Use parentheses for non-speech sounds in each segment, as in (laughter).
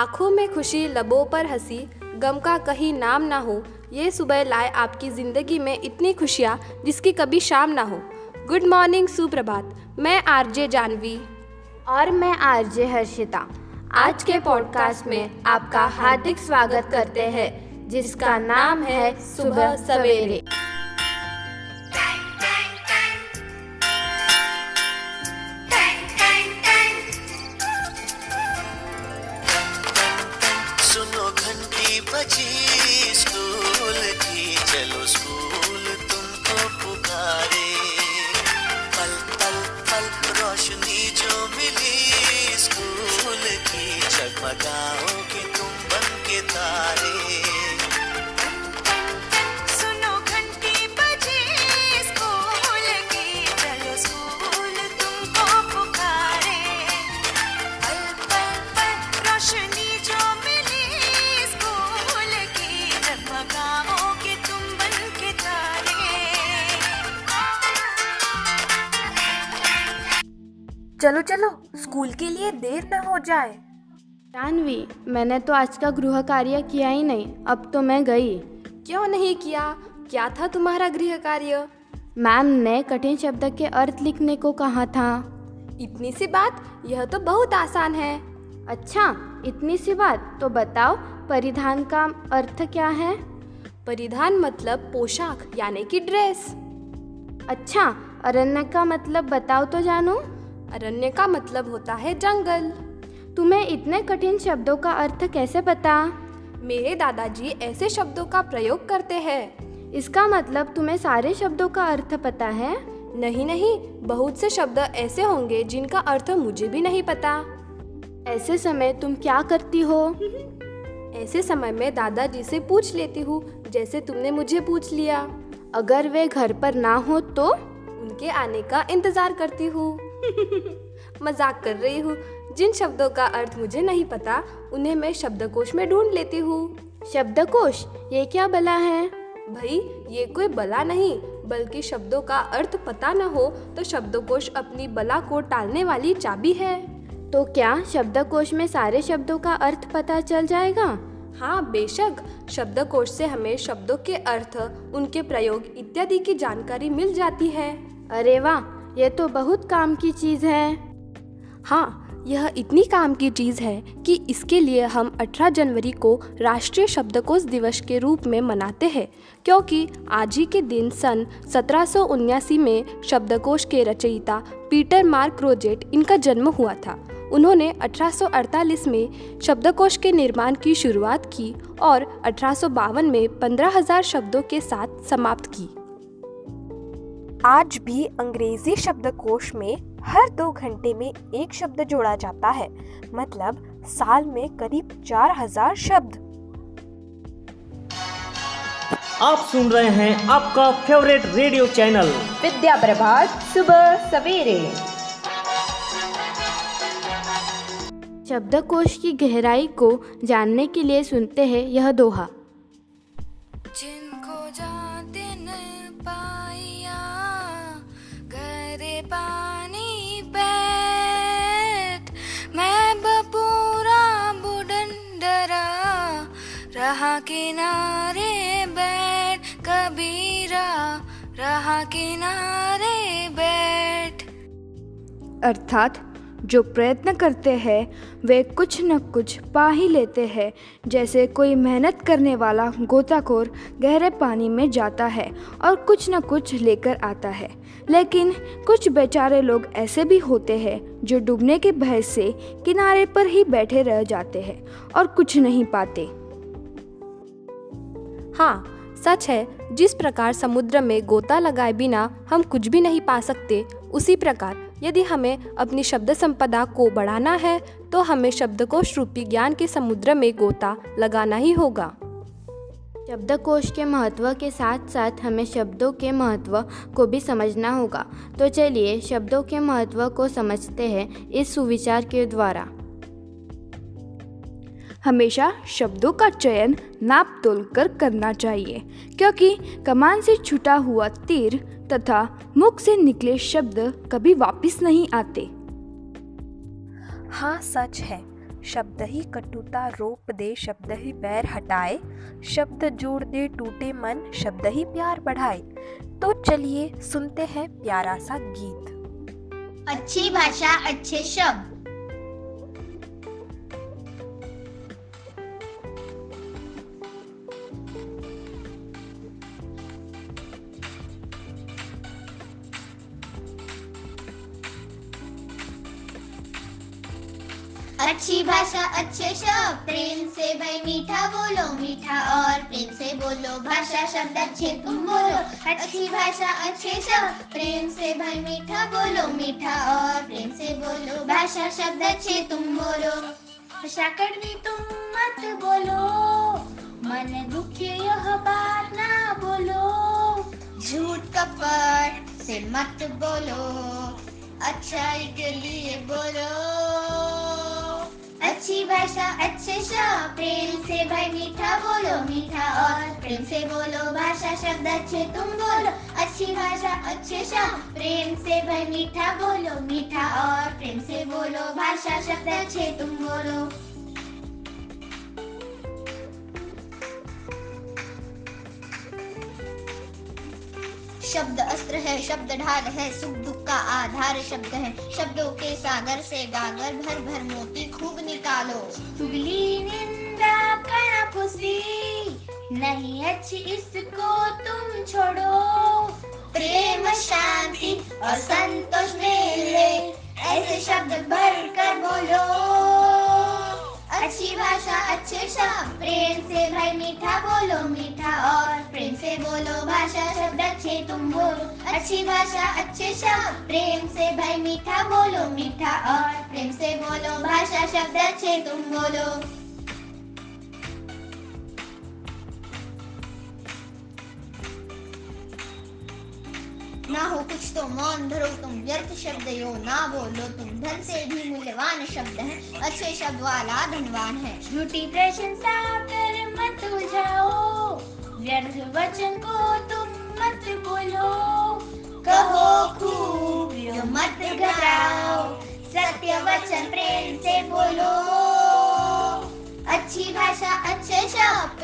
आँखों में खुशी, लबों पर हँसी, गम का कहीं नाम ना हो, ये सुबह लाए आपकी ज़िंदगी में इतनी खुशियाँ जिसकी कभी शाम ना हो। गुड मॉर्निंग सुप्रभात, मैं आरजे जानवी। और मैं आरजे हर्षिता। आज के पॉडकास्ट में आपका हार्दिक स्वागत करते हैं, जिसका नाम है सुबह सवेरे। बजी स्कूल की। चलो स्कूल तुमको पुकारे। पल पल पल रोशनी जो मिली स्कूल की। जगमगाओगे चलो चलो स्कूल के लिए देर न हो जाए। जानवी मैंने तो आज का गृह कार्य किया ही नहीं अब तो मैं गई। क्यों नहीं किया? क्या था तुम्हारा गृह कार्य? मैम ने कठिन शब्द के अर्थ लिखने को कहा था। इतनी सी बात? यह तो बहुत आसान है। अच्छा इतनी सी बात? तो बताओ परिधान का अर्थ क्या है? परिधान मतलब पोशाक यानी कि ड्रेस। अच्छा अरण्य का मतलब बताओ तो जानू? अरण्य का मतलब होता है जंगल। तुम्हें इतने कठिन शब्दों का अर्थ कैसे पता? मेरे दादाजी ऐसे शब्दों का प्रयोग करते हैं। इसका मतलब तुम्हें सारे शब्दों का अर्थ पता है? नहीं नहीं, बहुत से शब्द ऐसे होंगे जिनका अर्थ मुझे भी नहीं पता। ऐसे समय तुम क्या करती हो? ऐसे समय में दादाजी से पूछ लेती हूँ, जैसे तुमने मुझे पूछ लिया। अगर वे घर पर ना हो तो? उनके आने का इंतज़ार करती हूँ। (laughs) मज़ाक कर रही हूँ। जिन शब्दों का अर्थ मुझे नहीं पता उन्हें मैं शब्दकोश में ढूंढ लेती हूँ। शब्दकोश? ये क्या बला है? भाई ये कोई बला नहीं बल्कि शब्दों का अर्थ पता न हो तो शब्दकोश अपनी बला को टालने वाली चाबी है। तो क्या शब्दकोश में सारे शब्दों का अर्थ पता चल जाएगा? हाँ बेशक। शब्दकोश से हमें शब्दों के अर्थ उनके प्रयोग इत्यादि की जानकारी मिल जाती है। अरे वाह! ये तो बहुत काम की चीज़ है। हाँ यह इतनी काम की चीज़ है कि इसके लिए हम 18 जनवरी को राष्ट्रीय शब्दकोश दिवस के रूप में मनाते हैं क्योंकि आज ही के दिन सन सत्रह में शब्दकोश के रचयिता पीटर मार्क रोजेट इनका जन्म हुआ था। उन्होंने 1848 में शब्दकोश के निर्माण की शुरुआत की और अठारह सौ बावन में 15,000 शब्दों के साथ समाप्त की। आज भी अंग्रेज़ी शब्दकोश में हर दो घंटे में एक शब्द जोड़ा जाता है मतलब साल में करीब चार हज़ार शब्द। आप सुन रहे हैं आपका favourite radio channel Vidya Prabhat सुबह सवेरे। शब्दकोश की गहराई को जानने के लिए सुनते हैं यह दोहा। किनारे बैठ, कबीरा रहा किनारे बैठ। अर्थात, जो प्रयत्न करते हैं, वे कुछ न कुछ पा ही लेते हैं। जैसे कोई मेहनत करने वाला गोताखोर गहरे पानी में जाता है और कुछ न कुछ लेकर आता है। लेकिन, कुछ बेचारे लोग ऐसे भी होते हैं, जो डूबने के भय से किनारे पर ही बैठे रह जाते हैं और कुछ नहीं पाते। हाँ सच है, जिस प्रकार समुद्र में गोता लगाए बिना हम कुछ भी नहीं पा सकते, उसी प्रकार यदि हमें अपनी शब्द संपदा को बढ़ाना है तो हमें शब्दकोश रूपी ज्ञान के समुद्र में गोता लगाना ही होगा। शब्दकोश के महत्व के साथ साथ हमें शब्दों के महत्व को भी समझना होगा। तो चलिए, शब्दों के महत्व को समझते हैं इस सुविचार के द्वारा। हमेशा शब्दों का चयन नाप तोल कर करना चाहिए क्योंकि कमान से छुटा हुआ तीर तथा मुख से निकले शब्द कभी वापस नहीं आते। हाँ सच है। शब्द ही कटुता रोप दे शब्द ही बैर हटाए शब्द जोड़ दे टूटे मन शब्द ही प्यार बढ़ाए। तो चलिए सुनते हैं प्यारा सा गीत। अच्छी भाषा अच्छे शब्द। अच्छी भाषा, अच्छे शब्द। प्रेम से भाई मीठा बोलो, मीठा और प्रेम से बोलो। भाषा, शब्द अच्छे तुम बोलो। अच्छी भाषा, अच्छे शब्द। प्रेम से भाई मीठा बोलो, मीठा और प्रेम से बोलो। भाषा, शब्द अच्छे तुम बोलो। भाषा कड़वी तुम मत बोलो। मन दुखी यह बात ना बोलो। झूठ कपट से मत बोलो। अच्छाई के लिए बोलो। अच्छी भाषा, अच्छे शब्द। प्रेम से भाई मीठा बोलो, मीठा और प्रेम से बोलो। भाषा, शब्द अच्छे तुम बोलो। अच्छी भाषा, अच्छे शब्द। प्रेम से भाई मीठा बोलो, मीठा और प्रेम से बोलो। भाषा, शब्द अच्छे तुम बोलो। शब्द अस्त्र है, शब्द ढाल है, सुख दुख का आधार शब्द है। शब्दों के सागर से गागर भर भर मोती खूब निकालो। चुगली निंदा कनाफुसी नहीं अच्छी इसको तुम छोड़ो। प्रेम शांति और संतोष मिले, ऐसे शब्द भर कर बोलो। अच्छी भाषा, अच्छे शब्द। प्रेम से भाई मीठा बोलो, मीठा और। प्रेम से बोलो भाषा, शब्द अच्छे तुम बोलो। अच्छी भाषा, अच्छे शब्द। प्रेम से भाई मीठा बोलो, मीठा और। प्रेम से बोलो भाषा, शब्द अच्छे तुम बोलो। ना हो कुछ तो मौन धरो तुम व्यर्थ शब्द यो ना बोलो। तुम धन से भी मूल्यवान शब्द है अच्छे शब्द वाला धनवान है। झूठी प्रशंसा कर मत उलझाओ व्यर्थ वचन को तुम मत बोलो। कहो खूब मत घबराओ। सत्य वचन प्रेम से बोलो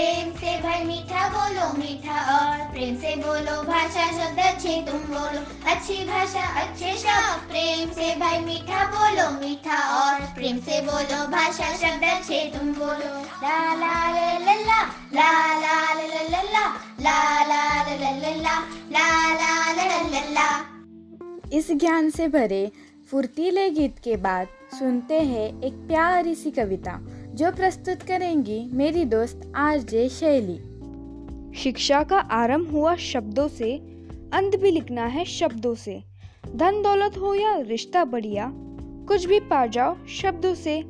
प्रेम से भाई मीठा बोलो मीठा और प्रेम से बोलो भाषा शब्द अच्छे तुम बोलो अच्छी भाषा अच्छे शब्द प्रेम से भाई मीठा बोलो मीठा और प्रेम से बोलो भाषा शब्द अच्छे तुम बोलो ला ला ला ला ला ला ला ला ला ला ला ला ला ला ला ला ला ला ला इस ज्ञान से भरे फुर्तीले गीत के बाद सुनते हैं एक प्यारी सी कविता जो प्रस्तुत करेंगी मेरी दोस्त आरजे शैली। शिक्षा का आरंभ हुआ शब्दों से, अंत भी लिखना है शब्दों से। धन दौलत हो या रिश्ता बढ़िया, कुछ भी पा जाओ शब्दों से।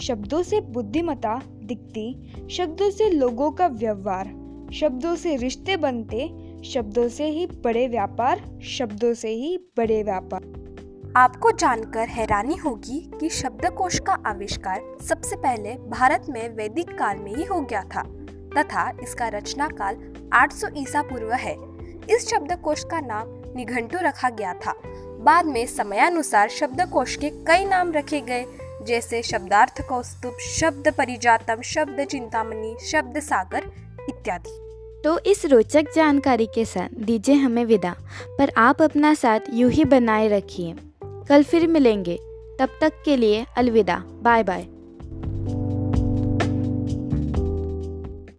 शब्दों से बुद्धिमता दिखती, शब्दों से लोगों का व्यवहार। शब्दों से रिश्ते बनते, शब्दों से ही बड़े व्यापार, शब्दों से ही बड़े व्यापार। आपको जानकर हैरानी होगी कि शब्दकोश का आविष्कार सबसे पहले भारत में वैदिक काल में ही हो गया था, तथा इसका रचना काल 800 ईसा पूर्व है। इस शब्दकोश का नाम निघंटु रखा गया था। बाद में समयानुसार शब्दकोश के कई नाम रखे गए, जैसे शब्दार्थ कौस्तुभ, शब्द परिजातम, शब्द चिंतामणि, शब्द सागर इत्यादि। तो इस रोचक जानकारी के साथ दीजिए हमें विदा। पर आप अपना साथ यूँ ही बनाए रखिए। कल फिर मिलेंगे। तब तक के लिए अलविदा। Bye bye.